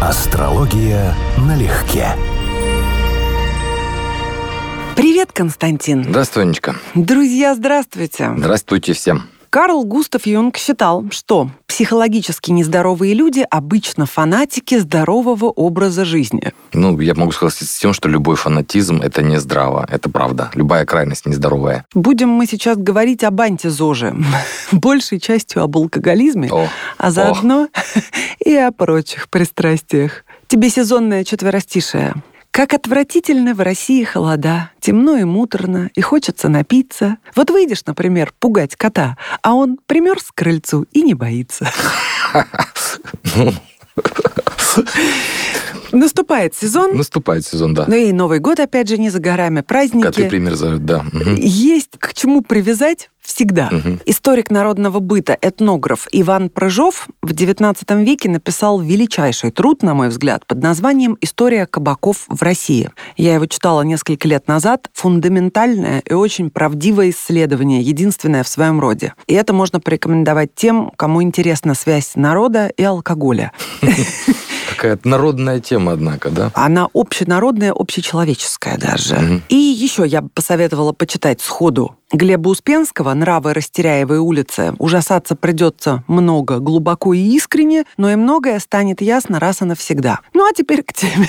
Астрология налегке. Привет, Константин. Здравствуй, Анечка. Друзья, здравствуйте. Здравствуйте всем. Карл Густав Юнг считал, что психологически нездоровые люди обычно фанатики здорового образа жизни. Ну, я могу согласиться с тем, что любой фанатизм – это не здраво, это правда. Любая крайность нездоровая. Будем мы сейчас говорить об антизоже, большей частью об алкоголизме, О, а заодно и о прочих пристрастиях. Тебе сезонное четверостишее. Как отвратительно в России холода, темно и муторно, и хочется напиться. Вот выйдешь, например, пугать кота, а он примерз к крыльцу и не боится. Наступает сезон. Наступает сезон, да. Ну и Новый год, опять же, не за горами, праздники. Коты примерзают, да. Есть к чему привязать всегда. Мгм. Историк народного быта, этнограф Иван Прыжов в XIX веке написал величайший труд, на мой взгляд, под названием «История кабаков в России». Я его читала несколько лет назад. Фундаментальное и очень правдивое исследование, единственное в своем роде. И это можно порекомендовать тем, кому интересна связь народа и алкоголя. Какая-то народная тема, однако, да? Она общенародная, общечеловеческая даже. Мгм. И еще я бы посоветовала почитать сходу Глеба Успенского «Нравы Растеряевой улицы». Ужасаться придется много, глубоко и искренне, но и многое станет ясно раз и навсегда. Ну а теперь к теме.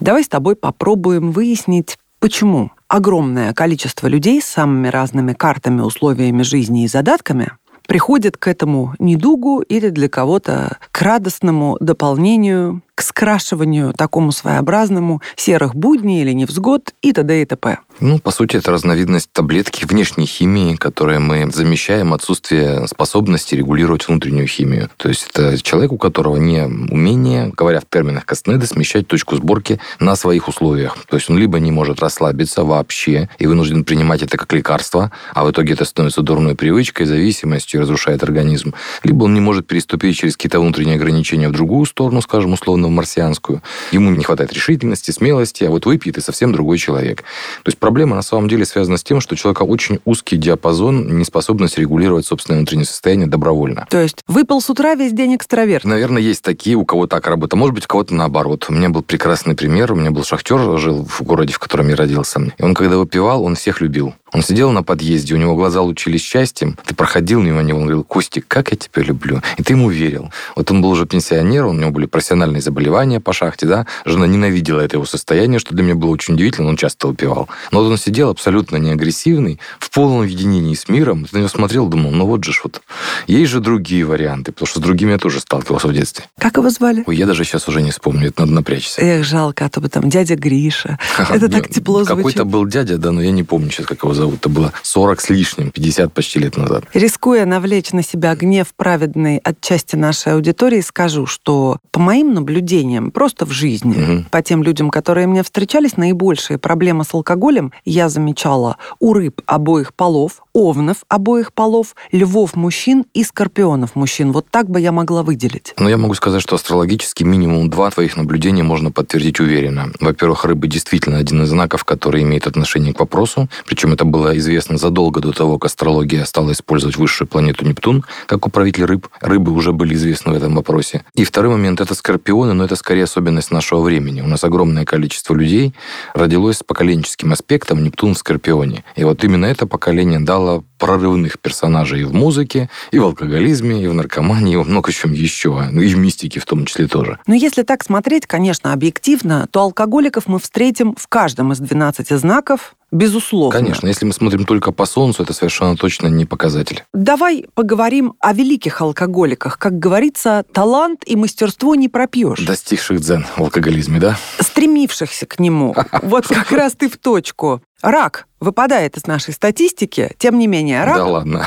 Давай с тобой попробуем выяснить, почему огромное количество людей с самыми разными картами, условиями жизни и задатками приходит к этому недугу или для кого-то к радостному дополнению, к скрашиванию такому своеобразному серых будней или невзгод и т.д. и т.п. Ну, по сути, это разновидность таблетки внешней химии, которые мы замещаем отсутствие способности регулировать внутреннюю химию. То есть это человек, у которого не умение, говоря в терминах Кастнеда, смещать точку сборки на своих условиях. То есть он либо не может расслабиться вообще и вынужден принимать это как лекарство, а в итоге это становится дурной привычкой, зависимостью разрушает организм. Либо он не может переступить через какие-то внутренние ограничения в другую сторону, скажем, условно, марсианскую. Ему не хватает решительности, смелости, а вот выпьет и совсем другой человек. То есть проблема на самом деле связана с тем, что у человека очень узкий диапазон, неспособность регулировать собственное внутреннее состояние добровольно. То есть выпал с утра весь день экстраверт. Наверное, есть такие, у кого так работа. Может быть, у кого-то наоборот. У меня был прекрасный пример. У меня был шахтер, жил в городе, в котором я родился. И он, когда выпивал, он всех любил. Он сидел на подъезде, у него глаза лучились счастьем. Ты проходил мимо него, он говорил, Костик, как я тебя люблю. И ты ему верил. Вот он был уже пенсионер, у него были профессиональные заболевания по шахте, да. Жена ненавидела это его состояние, что для меня было очень удивительно, он часто выпивал. Но вот он сидел абсолютно не агрессивный, в полном единении с миром. Ты на него смотрел, думал, ну вот же ж вот. Есть же другие варианты, потому что с другими я тоже сталкивался в детстве. Как его звали? Ой, я даже сейчас уже не вспомню, это надо напрячься. Эх, жалко, а то бы там дядя Гриша. Это так тепло Какой-то звучит. был дядя, да, но я не помню сейчас, как его зовут. Это было 40 с лишним, 50 почти лет назад. Рискуя навлечь на себя гнев праведный от части нашей аудитории, скажу, что по моим наблюдениям, просто в жизни, Мгм. по тем людям, которые мне встречались, наибольшие проблемы с алкоголем я замечала у рыб обоих полов, овнов обоих полов, львов мужчин и скорпионов мужчин. Вот так бы я могла выделить. Но я могу сказать, что астрологически минимум два твоих наблюдения можно подтвердить уверенно. Во-первых, рыбы действительно один из знаков, который имеет отношение к вопросу. Причем это было известно задолго до того, как астрология стала использовать высшую планету Нептун как управитель рыб. Рыбы уже были известны в этом вопросе. И второй момент – это скорпионы, но это скорее особенность нашего времени. У нас огромное количество людей родилось с поколенческим аспектом Нептун в Скорпионе. И вот именно это поколение дало прорывных персонажей и в музыке, и в алкоголизме, и в наркомании, и во много чем еще. Ну и в мистике в том числе тоже. Но если так смотреть, конечно, объективно, то алкоголиков мы встретим в каждом из 12 знаков, безусловно. Конечно, если мы смотрим только по Солнцу, это совершенно точно не показатель. Давай поговорим о великих алкоголиках. Как говорится, талант и мастерство не пропьешь. Достигших дзен в алкоголизме, да? Стремившихся к нему. Вот как раз ты в точку. Рак выпадает из нашей статистики, тем не менее, рак Да ладно.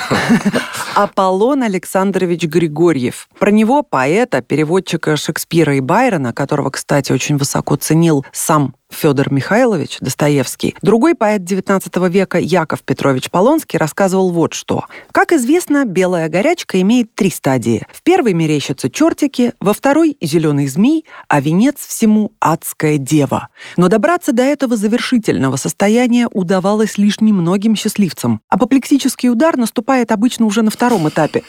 Аполлон Александрович Григорьев. Про него поэта, переводчика Шекспира и Байрона, которого, кстати, очень высоко ценил сам Федор Михайлович Достоевский. Другой поэт XIX века Яков Петрович Полонский рассказывал вот что. Как известно, белая горячка имеет три стадии. В первой мерещатся чертики, во второй – зеленый змей, а венец всему – адская дева. Но добраться до этого завершительного состояния лечение удавалось лишь немногим счастливцам. Апоплексический удар наступает обычно уже на втором этапе.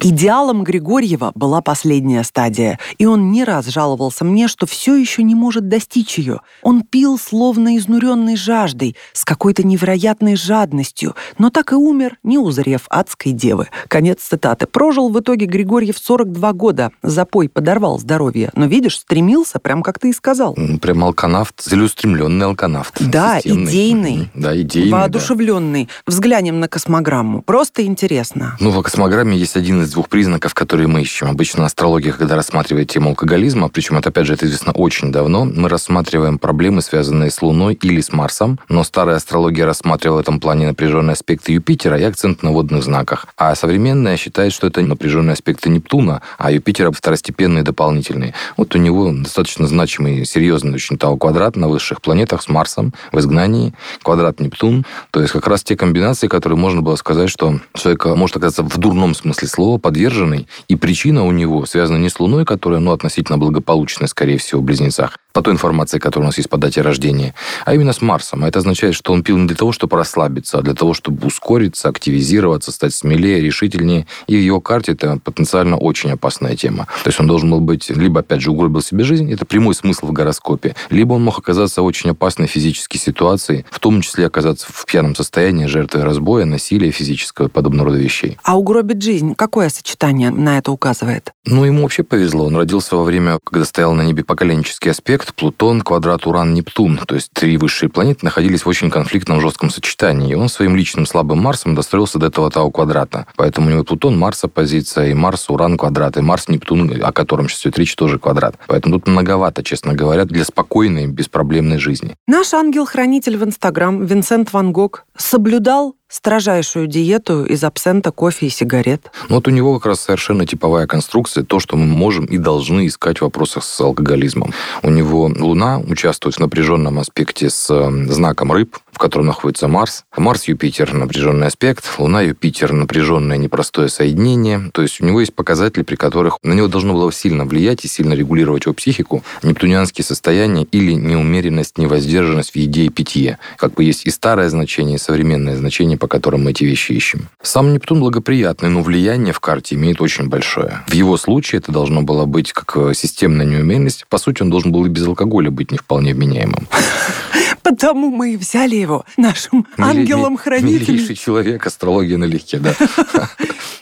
Идеалом Григорьева была последняя стадия, и он не раз жаловался мне, что все еще не может достичь ее. Он пил словно изнуренный жаждой, с какой-то невероятной жадностью, но так и умер, не узрев адской девы. Конец цитаты. Прожил в итоге Григорьев 42 года. Запой подорвал здоровье. Но, видишь, стремился, прям как ты и сказал. Прям алканавт, целеустремленный алканавт. Да, системный. Идейный. Да, идейный. Воодушевленный. Да. Взглянем на космограмму. Просто интересно. Ну, в космограмме есть один из двух признаков, которые мы ищем. Обычно астрология, когда рассматривает тему алкоголизма, причем это, опять же, это известно очень давно, мы рассматриваем проблемы, связанные с Луной или с Марсом, но старая астрология рассматривала в этом плане напряженные аспекты Юпитера и акцент на водных знаках. А современная считает, что это напряженные аспекты Нептуна, а Юпитера второстепенные дополнительные. Вот у него достаточно значимый, серьезный очень Тау-квадрат на высших планетах с Марсом в изгнании, квадрат Нептун. То есть как раз те комбинации, которые можно было сказать, что человек может оказаться в дурном смысле слова подверженный, и причина у него связана не с Луной, которая, ну, относительно благополучная, скорее всего, в Близнецах, по той информации, которая у нас есть по дате рождения, а именно с Марсом. А это означает, что он пил не для того, чтобы расслабиться, а для того, чтобы ускориться, активизироваться, стать смелее, решительнее. И в его карте это потенциально очень опасная тема. То есть он должен был быть, либо, опять же, угробил себе жизнь, это прямой смысл в гороскопе, либо он мог оказаться в очень опасной физической ситуации, в том числе оказаться в пьяном состоянии, жертвой разбоя, насилия физического и подобного рода вещей. А угробить жизнь, какое сочетание на это указывает? Ну, ему вообще повезло. Он родился во время, когда стоял на небе поколенческий аспект, Плутон, квадрат Уран, Нептун. То есть три высшие планеты находились в очень конфликтном жестком сочетании. И он своим личным слабым Марсом достроился до этого Тау-квадрата. Поэтому у него Плутон, Марс оппозиция, и Марс, Уран квадрат, и Марс, Нептун, о котором сейчас идет речь, тоже квадрат. Поэтому тут многовато, честно говоря, для спокойной, беспроблемной жизни. Наш ангел-хранитель в Инстаграм, Винсент Ван Гог, соблюдал строжайшую диету из абсента, кофе и сигарет. Ну, вот у него как раз совершенно типовая конструкция, то, что мы можем и должны искать в вопросах с алкоголизмом. У него Луна участвует в напряженном аспекте с знаком рыб, в котором находится Марс. Марс-Юпитер – напряженный аспект, Луна-Юпитер – напряженное непростое соединение. То есть у него есть показатели, при которых на него должно было сильно влиять и сильно регулировать его психику, нептунианские состояния или неумеренность, невоздержанность в еде и питье. Как бы есть и старое значение, и современное значение по которым мы эти вещи ищем. Сам Нептун благоприятный, но влияние в карте имеет очень большое. В его случае это должно было быть как э, системная неумеренность. По сути, он должен был и без алкоголя быть не вполне вменяемым. Потому мы и взяли его нашим ангелом-хранителем. Милейший человек, астрология налегке, да.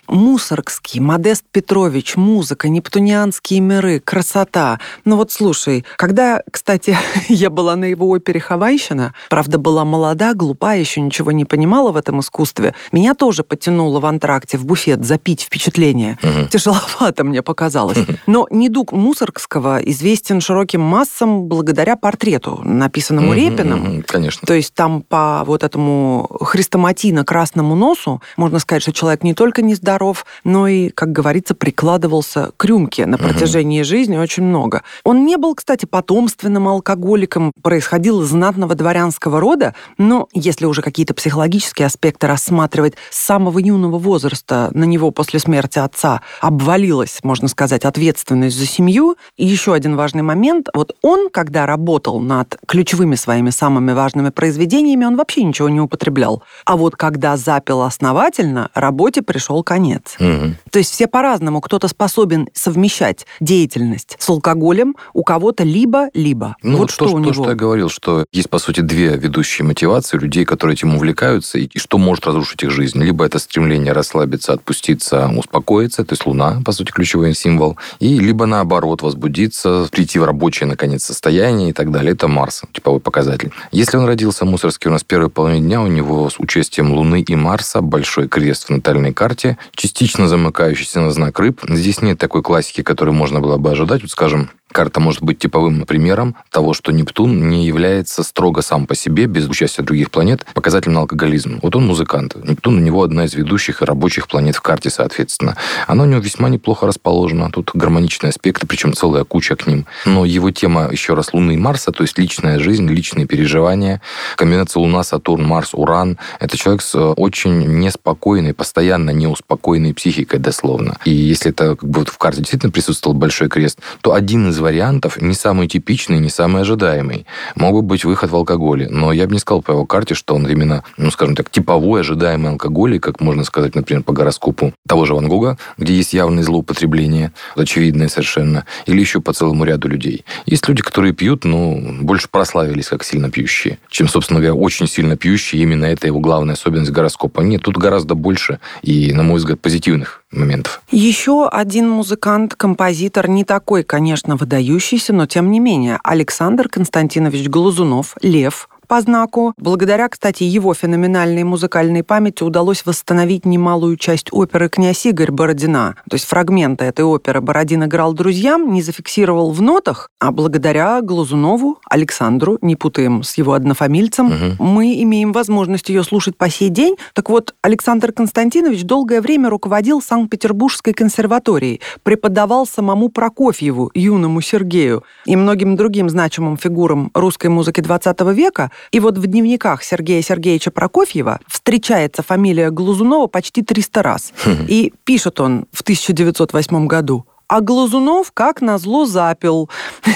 Мусоргский, Модест Петрович, музыка, нептунианские миры, красота. Ну вот слушай, когда, кстати, я была на его опере «Хавайщина», правда, была молода, глупа, еще ничего не понимала в этом искусстве, меня тоже потянуло в антракте, в буфет, запить впечатление. Угу. Тяжеловато мне показалось. Но недуг Мусоргского известен широким массам благодаря портрету, написанному угу, Репиным. Угу, конечно. То есть там по вот этому хрестоматийно-красному носу можно сказать, что человек не только не здоров, здоров, но и, как говорится, прикладывался к рюмке на протяжении угу. жизни очень много. Он не был, кстати, потомственным алкоголиком, происходил из знатного дворянского рода, но если уже какие-то психологические аспекты рассматривать с самого юного возраста на него после смерти отца обвалилась, можно сказать, ответственность за семью. И еще один важный момент. Вот он, когда работал над ключевыми своими самыми важными произведениями, он вообще ничего не употреблял. А вот когда запил основательно, работе пришел конец. Угу. То есть все по-разному. Кто-то способен совмещать деятельность с алкоголем, у кого-то либо-либо. Ну, вот что, что у него. То, что я говорил, что есть, по сути, две ведущие мотивации людей, которые этим увлекаются, и что может разрушить их жизнь. Либо это стремление расслабиться, отпуститься, успокоиться, то есть Луна, по сути, ключевой символ, и либо наоборот, возбудиться, прийти в рабочее, наконец, состояние и так далее. Это Марс, типовой показатель. Если он родился мусорский у нас первой половине дня, у него с участием Луны и Марса большой крест в натальной карте, частично замыкающийся на знак рыб. Здесь нет такой классики, которую можно было бы ожидать. Вот, скажем, Карта может быть типовым примером того, что Нептун не является строго сам по себе, без участия других планет, показателем алкоголизм. Вот он музыкант. Нептун у него одна из ведущих и рабочих планет в карте, соответственно. Она у него весьма неплохо расположена. Тут гармоничные аспекты, причем целая куча к ним. Но его тема, еще раз, Луны и Марса, то есть личная жизнь, личные переживания, комбинация Луна, Сатурн, Марс, Уран. Это человек с очень неспокойной, постоянно неуспокоенной психикой, дословно. И если это как бы вот в карте действительно присутствовал большой крест, то один из вариантов не самый типичный, не самый ожидаемый. Мог бы быть выход в алкоголе, но я бы не сказал по его карте, что он именно, ну, скажем так, типовой ожидаемый алкоголик, как можно сказать, например, по гороскопу того же Ван Гога, где есть явное злоупотребление, очевидное совершенно, или еще по целому ряду людей. Есть люди, которые пьют, но больше прославились как сильно пьющие, чем, собственно говоря, очень сильно пьющие. Именно это его главная особенность гороскопа. Нет, тут гораздо больше и, на мой взгляд, позитивных моментов. Еще один музыкант, композитор, не такой, конечно, выдающийся, но тем не менее, Александр Константинович Глазунов, Лев, по знаку. Благодаря, кстати, его феноменальной музыкальной памяти удалось восстановить немалую часть оперы «Князь Игорь» Бородина. То есть фрагменты этой оперы Бородин играл друзьям, не зафиксировал в нотах, а благодаря Глазунову, Александру, не путаем с его однофамильцем, угу. мы имеем возможность ее слушать по сей день. Так вот, Александр Константинович долгое время руководил Санкт-Петербургской консерваторией, преподавал самому Прокофьеву, юному Сергею и многим другим значимым фигурам русской музыки 20 века, и вот в дневниках Сергея Сергеевича Прокофьева встречается фамилия Глазунова почти 300 раз. Хм. И пишет он в 1908 году а Глазунов, как назло, запил.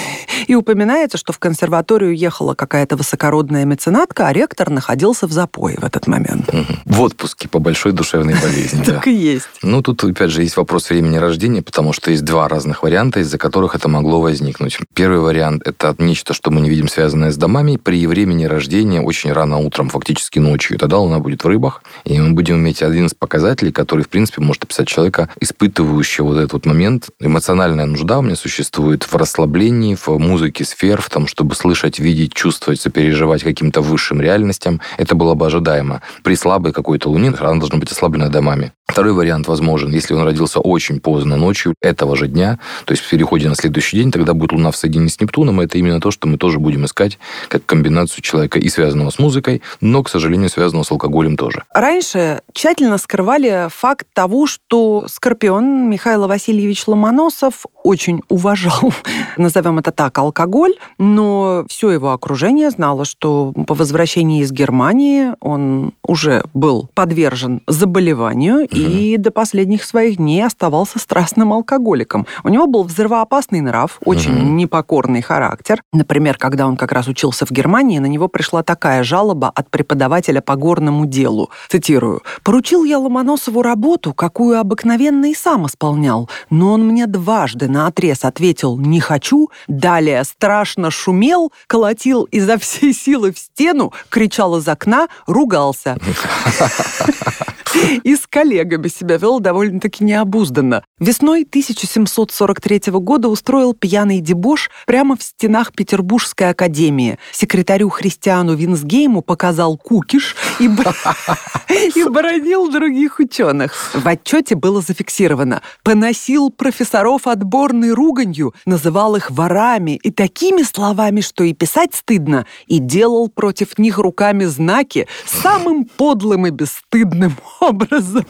И упоминается, что в консерваторию ехала какая-то высокородная меценатка, а ректор находился в запое в этот момент. В отпуске по большой душевной болезни. Так и есть. Ну, тут, опять же, есть вопрос времени рождения, потому что есть два разных варианта, из-за которых это могло возникнуть. Первый вариант – это нечто, что мы не видим, связанное с домами. При времени рождения очень рано утром, фактически ночью. Тогда Луна будет в рыбах, и мы будем иметь один из показателей, который, в принципе, может описать человека, испытывающего вот этот вот момент эмоциональная нужда у меня существует в расслаблении, в музыке сфер, в том, чтобы слышать, видеть, чувствовать, сопереживать каким-то высшим реальностям. Это было бы ожидаемо. При слабой какой-то луне она должна быть ослаблена домами. Второй вариант возможен, если он родился очень поздно ночью этого же дня, то есть в переходе на следующий день, тогда будет Луна в соединении с Нептуном, и это именно то, что мы тоже будем искать как комбинацию человека и связанного с музыкой, но, к сожалению, связанного с алкоголем тоже. Раньше тщательно скрывали факт того, что Скорпион Михаил Васильевич Ломоносов очень уважал, назовем это так, алкоголь, но все его окружение знало, что по возвращении из Германии он уже был подвержен заболеванию, mm и до последних своих дней оставался страстным алкоголиком. У него был взрывоопасный нрав, очень mm непокорный характер. Например, когда он как раз учился в Германии, на него пришла такая жалоба от преподавателя по горному делу. Цитирую. «Поручил я Ломоносову работу, какую обыкновенно и сам исполнял, но он мне дважды на отрез ответил «не хочу», далее страшно шумел, колотил изо всей силы в стену, кричал из окна, ругался. И с коллегами себя вел довольно-таки необузданно. Весной 1743 года устроил пьяный дебош прямо в стенах Петербургской академии. Секретарю Христиану Винсгейму показал кукиш и, и бронил других ученых. В отчете было зафиксировано. Поносил профессоров отборной руганью, называл их ворами и такими словами, что и писать стыдно, и делал против них руками знаки самым подлым и бесстыдным образом.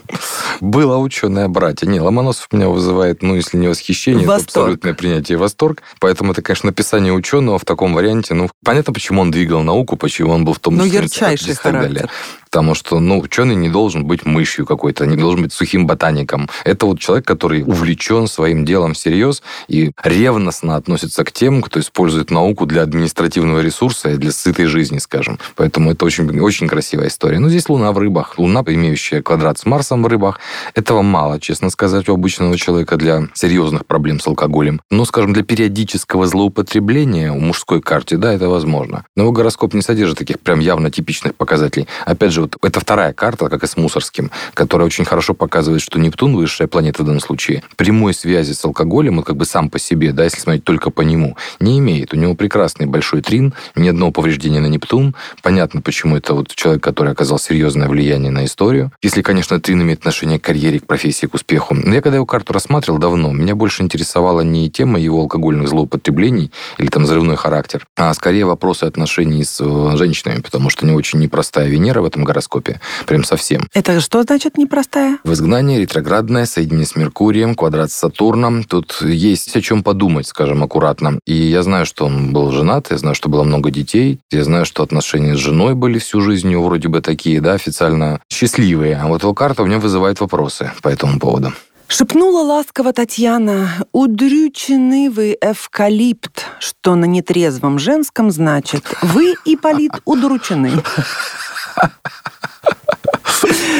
Было ученое братья. Не, Ломоносов меня вызывает, ну, если не восхищение, восторг. то абсолютное принятие восторг. Поэтому это, конечно, написание ученого в таком варианте. Ну, понятно, почему он двигал науку, почему он был в том... Ну, ярчайший характер. Потому что, ну, ученый не должен быть мышью какой-то, не должен быть сухим ботаником. Это вот человек, который увлечен своим делом всерьез и ревностно относится к тем, кто использует науку для административного ресурса и для сытой жизни, скажем. Поэтому это очень, очень красивая история. Ну, здесь Луна в рыбах. Луна, имеющая квадрат с Марсом в рыбах. Этого мало, честно сказать, у обычного человека для серьезных проблем с алкоголем. Но, скажем, для периодического злоупотребления у мужской карте, да, это возможно. Но его гороскоп не содержит таких прям явно типичных показателей. Опять же, вот это вторая карта, как и с Мусорским, которая очень хорошо показывает, что Нептун, высшая планета в данном случае, прямой связи с алкоголем, он как бы сам по себе, да, если смотреть только по нему, не имеет. У него прекрасный большой трин, ни одного повреждения на Нептун. Понятно, почему это вот человек, который оказал серьезное влияние на историю. Если, конечно, трин имеет отношение к карьере, к профессии, к успеху. Но я когда его карту рассматривал давно, меня больше интересовала не тема его алкогольных злоупотреблений или там взрывной характер, а скорее вопросы отношений с э, женщинами, потому что не очень непростая Венера в этом гороскопе. Прям совсем. Это что значит непростая? В изгнании ретроградное, соединение с Меркурием, квадрат с Сатурном. Тут есть о чем подумать, скажем, аккуратно. И я знаю, что он был женат, я знаю, что было много детей, я знаю, что отношения с женой были всю жизнь вроде бы такие, да, официально счастливые. А вот его карта у меня вызывает вопросы по этому поводу. Шепнула ласково Татьяна, удрючены вы эвкалипт, что на нетрезвом женском значит, вы, Ипполит, удручены.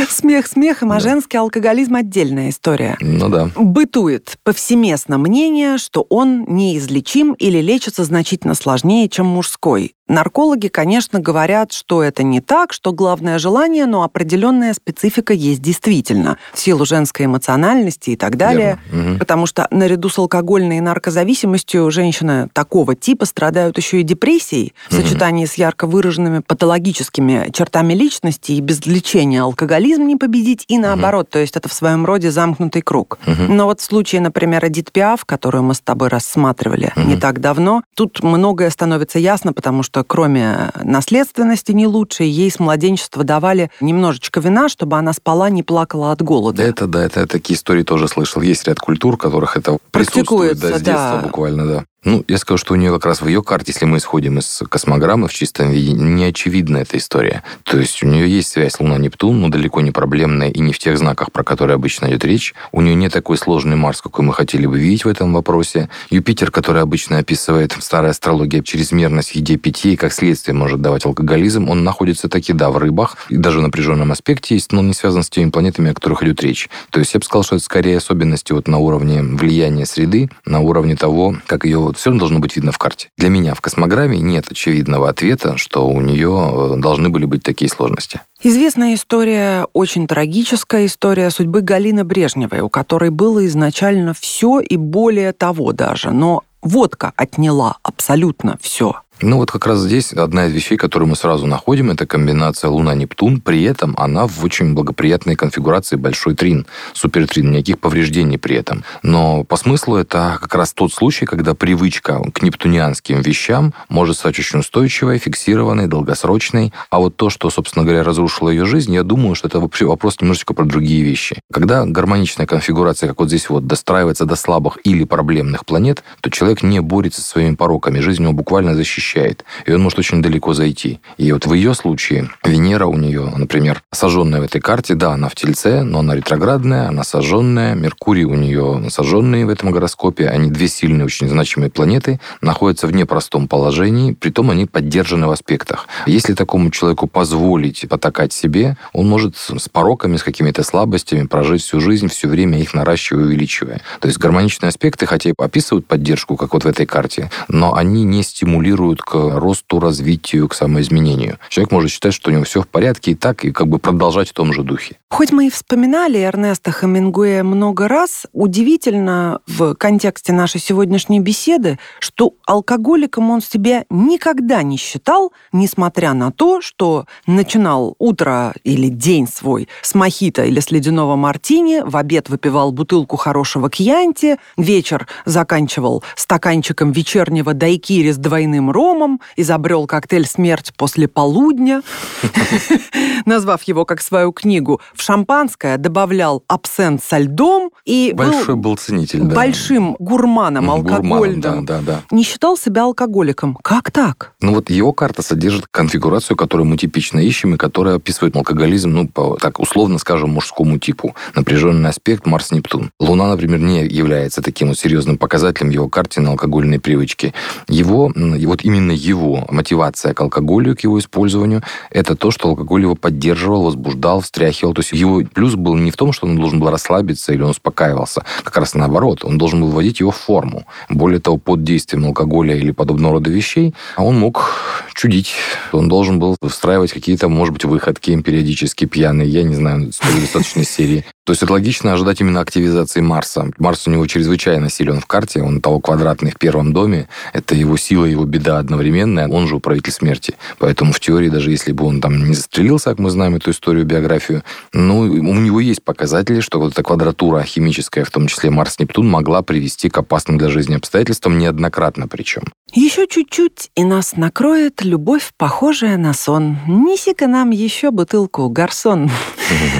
Смех смехом, а женский алкоголизм отдельная история. Ну да. Бытует повсеместно мнение, что он неизлечим или лечится значительно сложнее, чем мужской. Наркологи, конечно, говорят, что это не так, что главное желание, но определенная специфика есть действительно в силу женской эмоциональности и так далее. Верно. Угу. Потому что наряду с алкогольной и наркозависимостью женщины такого типа страдают еще и депрессией в сочетании с ярко выраженными патологическими чертами личности и без лечения алкоголизм не победить и наоборот. То есть это в своем роде замкнутый круг. Но вот в случае, например, Эдит Пиаф, которую мы с тобой рассматривали не так давно, тут многое становится ясно, потому что кроме наследственности не лучшей, ей с младенчества давали немножечко вина, чтобы она спала, не плакала от голода. Это, да, это такие истории тоже слышал. Есть ряд культур, в которых это присутствует да, с детства да. буквально, да. Ну, я скажу, что у нее как раз в ее карте, если мы исходим из космограммы в чистом виде, не очевидна эта история. То есть у нее есть связь Луна-Нептун, но далеко не проблемная и не в тех знаках, про которые обычно идет речь. У нее не такой сложный Марс, какой мы хотели бы видеть в этом вопросе. Юпитер, который обычно описывает старая астрология чрезмерность в еде питье и как следствие может давать алкоголизм, он находится таки, да, в рыбах, и даже в напряженном аспекте есть, но не связан с теми планетами, о которых идет речь. То есть я бы сказал, что это скорее особенности вот на уровне влияния среды, на уровне того, как ее вот все должно быть видно в карте. Для меня в космограмме нет очевидного ответа, что у нее э, должны были быть такие сложности. Известная история, очень трагическая история судьбы Галины Брежневой, у которой было изначально все и более того даже, но водка отняла абсолютно все. Ну вот как раз здесь одна из вещей, которую мы сразу находим, это комбинация Луна-Нептун. При этом она в очень благоприятной конфигурации большой трин, супертрин, никаких повреждений при этом. Но по смыслу это как раз тот случай, когда привычка к нептунианским вещам может стать очень устойчивой, фиксированной, долгосрочной. А вот то, что, собственно говоря, разрушило ее жизнь, я думаю, что это вообще вопрос немножечко про другие вещи. Когда гармоничная конфигурация, как вот здесь вот, достраивается до слабых или проблемных планет, то человек не борется со своими пороками. Жизнь его буквально защищает защищает. И он может очень далеко зайти. И вот в ее случае Венера у нее, например, сожженная в этой карте, да, она в Тельце, но она ретроградная, она сожженная. Меркурий у нее сожженный в этом гороскопе. Они две сильные, очень значимые планеты, находятся в непростом положении, притом они поддержаны в аспектах. Если такому человеку позволить потакать себе, он может с пороками, с какими-то слабостями прожить всю жизнь, все время их наращивая и увеличивая. То есть гармоничные аспекты, хотя и описывают поддержку, как вот в этой карте, но они не стимулируют к росту, развитию, к самоизменению. Человек может считать, что у него все в порядке и так, и как бы продолжать в том же духе. Хоть мы и вспоминали Эрнеста Хамингуэя много раз, удивительно в контексте нашей сегодняшней беседы, что алкоголиком он себя никогда не считал, несмотря на то, что начинал утро или день свой с мохито или с ледяного мартини, в обед выпивал бутылку хорошего кьянти, вечер заканчивал стаканчиком вечернего дайкири с двойным ромом, ромом, изобрел коктейль «Смерть после полудня», назвав его как свою книгу. В шампанское добавлял абсент со льдом и Большой был ценитель, большим гурманом алкогольным. Не считал себя алкоголиком. Как так? Ну вот его карта содержит конфигурацию, которую мы типично ищем, и которая описывает алкоголизм, ну, по, так условно скажем, мужскому типу. Напряженный аспект Марс-Нептун. Луна, например, не является таким вот серьезным показателем его карте на алкогольные привычки. Его, вот именно его мотивация к алкоголю, к его использованию, это то, что алкоголь его поддерживал, возбуждал, встряхивал. То есть его плюс был не в том, что он должен был расслабиться или он успокаивался. Как раз наоборот. Он должен был вводить его в форму. Более того, под действием алкоголя или подобного рода вещей он мог чудить. Он должен был встраивать какие-то, может быть, выходки периодически пьяные. Я не знаю, с достаточной серии. То есть это логично ожидать именно активизации Марса. Марс у него чрезвычайно силен в карте, он того квадратный в первом доме, это его сила, его беда одновременная, он же управитель смерти. Поэтому в теории, даже если бы он там не застрелился, как мы знаем эту историю, биографию, ну, у него есть показатели, что вот эта квадратура химическая, в том числе Марс-Нептун, могла привести к опасным для жизни обстоятельствам неоднократно причем. Еще чуть-чуть, и нас накроет любовь, похожая на сон. Неси-ка нам еще бутылку, гарсон.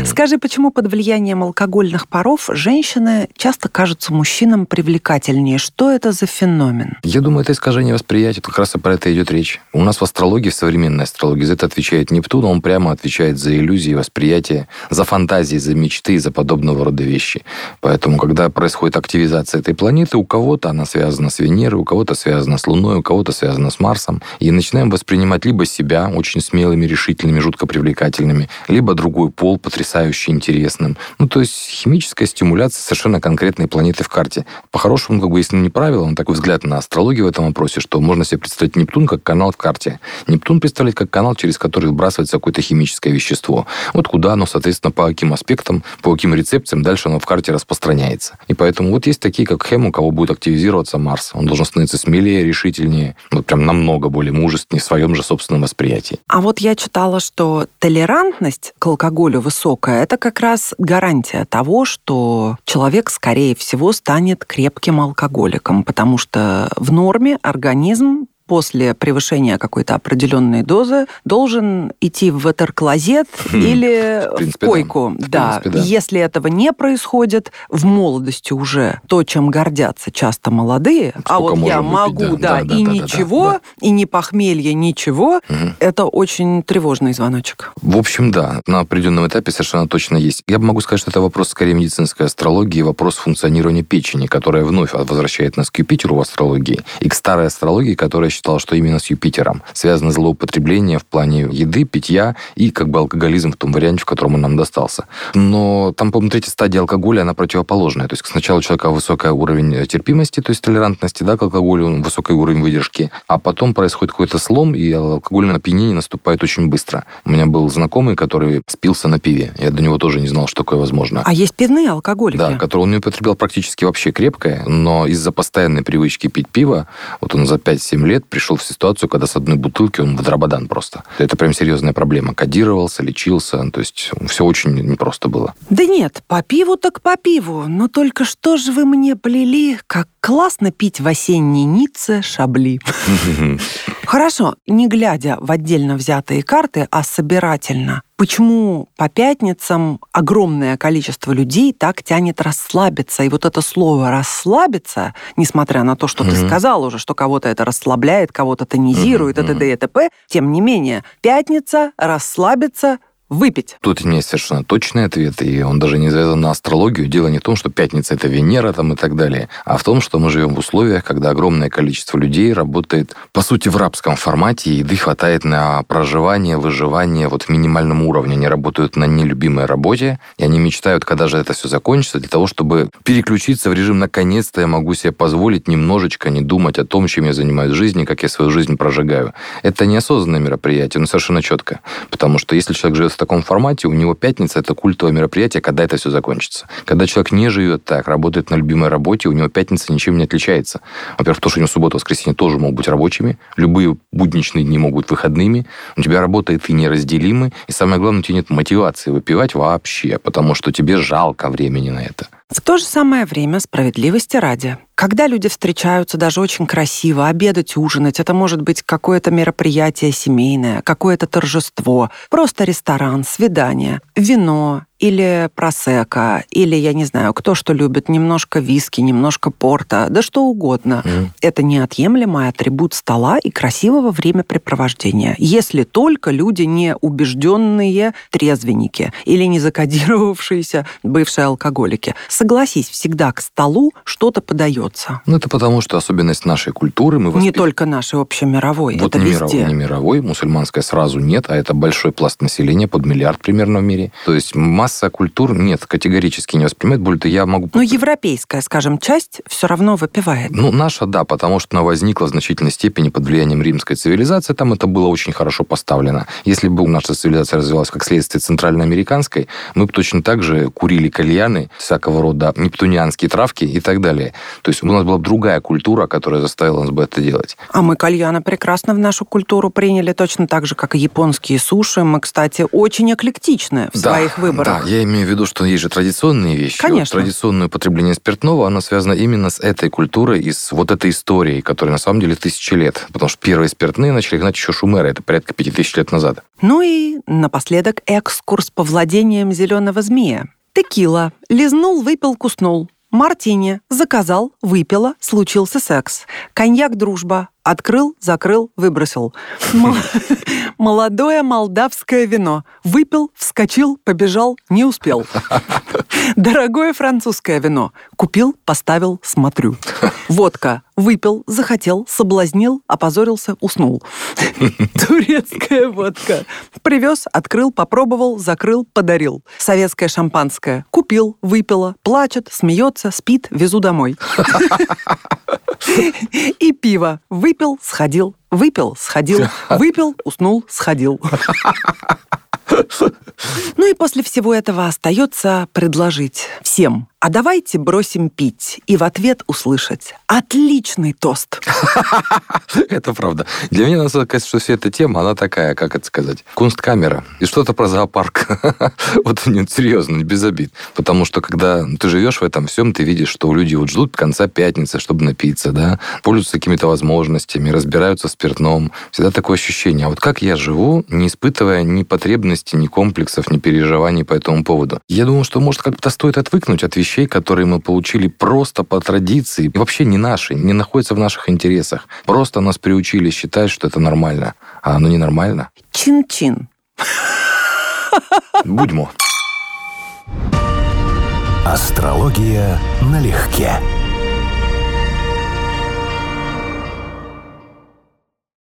Скажи, почему под влиянием алкогольных паров женщины часто кажутся мужчинам привлекательнее? Что это за феномен? Я думаю, это искажение восприятия. Как раз и про это идет речь. У нас в астрологии, в современной астрологии, за это отвечает Нептун, он прямо отвечает за иллюзии, восприятие, за фантазии, за мечты за подобного рода вещи. Поэтому, когда происходит активизация этой планеты, у кого-то она связана с Венерой, у кого-то связана с Луной, у кого-то связана с Марсом, и начинаем воспринимать либо себя очень смелыми, решительными, жутко привлекательными, либо другой пол потрясающе интересным. Ну, то есть химическая стимуляция совершенно конкретной планеты в карте. По-хорошему, как бы, если не правило, он такой взгляд на астрологию в этом вопросе, что можно себе представить Нептун как канал в карте. Нептун представлять как канал, через который сбрасывается какое-то химическое вещество. Вот куда оно, соответственно, по каким аспектам, по каким рецепциям дальше оно в карте распространяется. И поэтому вот есть такие, как Хэм, у кого будет активизироваться Марс. Он должен становиться смелее, решительнее, вот прям намного более мужественнее в своем же собственном восприятии. А вот я читала, что толерантность к алкоголю высокая, это как раз гарантия того, что человек, скорее всего, станет крепким алкоголиком, потому что в норме организм после превышения какой-то определенной дозы должен идти в ватерклозет хм. или в, принципе, в койку. Да. В принципе, да. Если этого не происходит, в молодости уже то, чем гордятся часто молодые, Сколько а вот я могу, выпить, да, да, да, и да, ничего, да, да. и не похмелье, ничего, угу. это очень тревожный звоночек. В общем, да, на определенном этапе совершенно точно есть. Я могу сказать, что это вопрос скорее медицинской астрологии, вопрос функционирования печени, которая вновь возвращает нас к Юпитеру в астрологии и к старой астрологии, которая считал, что именно с Юпитером связано злоупотребление в плане еды, питья и как бы алкоголизм в том варианте, в котором он нам достался. Но там, по-моему, третья стадия алкоголя, она противоположная. То есть сначала у человека высокий уровень терпимости, то есть толерантности да, к алкоголю, высокий уровень выдержки, а потом происходит какой-то слом, и алкогольное опьянение наступает очень быстро. У меня был знакомый, который спился на пиве. Я до него тоже не знал, что такое возможно. А есть пивные алкоголики? Да, которые он не употреблял практически вообще крепкое, но из-за постоянной привычки пить пиво, вот он за 5-7 лет пришел в ситуацию, когда с одной бутылки он в дрободан просто. Это прям серьезная проблема. Кодировался, лечился, то есть все очень непросто было. Да нет, по пиву так по пиву, но только что же вы мне плели, как классно пить в осенней Ницце шабли. Хорошо, не глядя в отдельно взятые карты, а собирательно. Почему по пятницам огромное количество людей так тянет расслабиться? И вот это слово «расслабиться», несмотря на то, что ты сказал уже, что кого-то это расслабляет, кого-то тонизирует, и т.д. и т.п., тем не менее, пятница, расслабиться – выпить? Тут есть совершенно точный ответ, и он даже не завязан на астрологию. Дело не в том, что пятница – это Венера там и так далее, а в том, что мы живем в условиях, когда огромное количество людей работает, по сути, в рабском формате, и еды хватает на проживание, выживание вот в минимальном уровне. Они работают на нелюбимой работе, и они мечтают, когда же это все закончится, для того, чтобы переключиться в режим «наконец-то я могу себе позволить немножечко не думать о том, чем я занимаюсь в жизни, как я свою жизнь прожигаю». Это неосознанное мероприятие, но совершенно четко. Потому что если человек живет в таком формате, у него пятница – это культовое мероприятие, когда это все закончится. Когда человек не живет так, работает на любимой работе, у него пятница ничем не отличается. Во-первых, то, что у него суббота, воскресенье тоже могут быть рабочими, любые будничные дни могут выходными, у тебя работа и ты неразделимы, и самое главное, у тебя нет мотивации выпивать вообще, потому что тебе жалко времени на это. В то же самое время справедливости ради. Когда люди встречаются даже очень красиво, обедать, ужинать, это может быть какое-то мероприятие семейное, какое-то торжество, просто ресторан, свидание, вино, или просека, или, я не знаю, кто что любит, немножко виски, немножко порта, да что угодно. Mm. Это неотъемлемый атрибут стола и красивого времяпрепровождения. Если только люди не убежденные трезвенники или не закодировавшиеся бывшие алкоголики. Согласись, всегда к столу что-то подается. Ну, это потому, что особенность нашей культуры мы воспит... Не только нашей, общемировой. Вот это не везде. Мировой, не мировой, мусульманской сразу нет, а это большой пласт населения, под миллиард примерно в мире. То есть масса масса культур нет, категорически не воспринимает. Более того, я могу... Но европейская, скажем, часть все равно выпивает. Ну, наша, да, потому что она возникла в значительной степени под влиянием римской цивилизации. Там это было очень хорошо поставлено. Если бы наша цивилизация развивалась как следствие центральноамериканской, мы бы точно так же курили кальяны, всякого рода нептунианские травки и так далее. То есть у нас была бы другая культура, которая заставила нас бы это делать. А мы кальяны прекрасно в нашу культуру приняли точно так же, как и японские суши. Мы, кстати, очень эклектичны в да, своих выборах. Да, я имею в виду, что есть же традиционные вещи. Конечно. Вот традиционное употребление спиртного, оно связано именно с этой культурой и с вот этой историей, которая на самом деле тысячи лет. Потому что первые спиртные начали гнать еще шумеры, это порядка пяти тысяч лет назад. Ну и напоследок экскурс по владениям зеленого змея. Текила. Лизнул, выпил, куснул. Мартини. Заказал, выпила, случился секс. Коньяк «Дружба». Открыл, закрыл, выбросил. Молодое молдавское вино. Выпил, вскочил, побежал, не успел. Дорогое французское вино. Купил, поставил, смотрю. Водка. Выпил, захотел, соблазнил, опозорился, уснул. Турецкая водка. Привез, открыл, попробовал, закрыл, подарил. Советское шампанское. Купил, выпила, плачет, смеется, спит, везу домой. И пиво. Выпил, сходил. Выпил, сходил. Выпил, уснул, сходил. Ну и после всего этого остается предложить всем, а давайте бросим пить и в ответ услышать «Отличный тост!» Это правда. Для меня, надо сказать, что вся эта тема, она такая, как это сказать, кунсткамера. И что-то про зоопарк. Вот нет, серьезно, без обид. Потому что, когда ты живешь в этом всем, ты видишь, что люди вот ждут конца пятницы, чтобы напиться, да, пользуются какими-то возможностями, разбираются в спиртном. Всегда такое ощущение. А вот как я живу, не испытывая ни потребностей, ни комплексов, ни переживаний по этому поводу? Я думаю, что, может, как-то стоит отвыкнуть от вещей, которые мы получили просто по традиции, и вообще не наши, не находятся в наших интересах. Просто нас приучили считать, что это нормально. А оно не нормально. Чин-чин. Будьмо. Астрология налегке.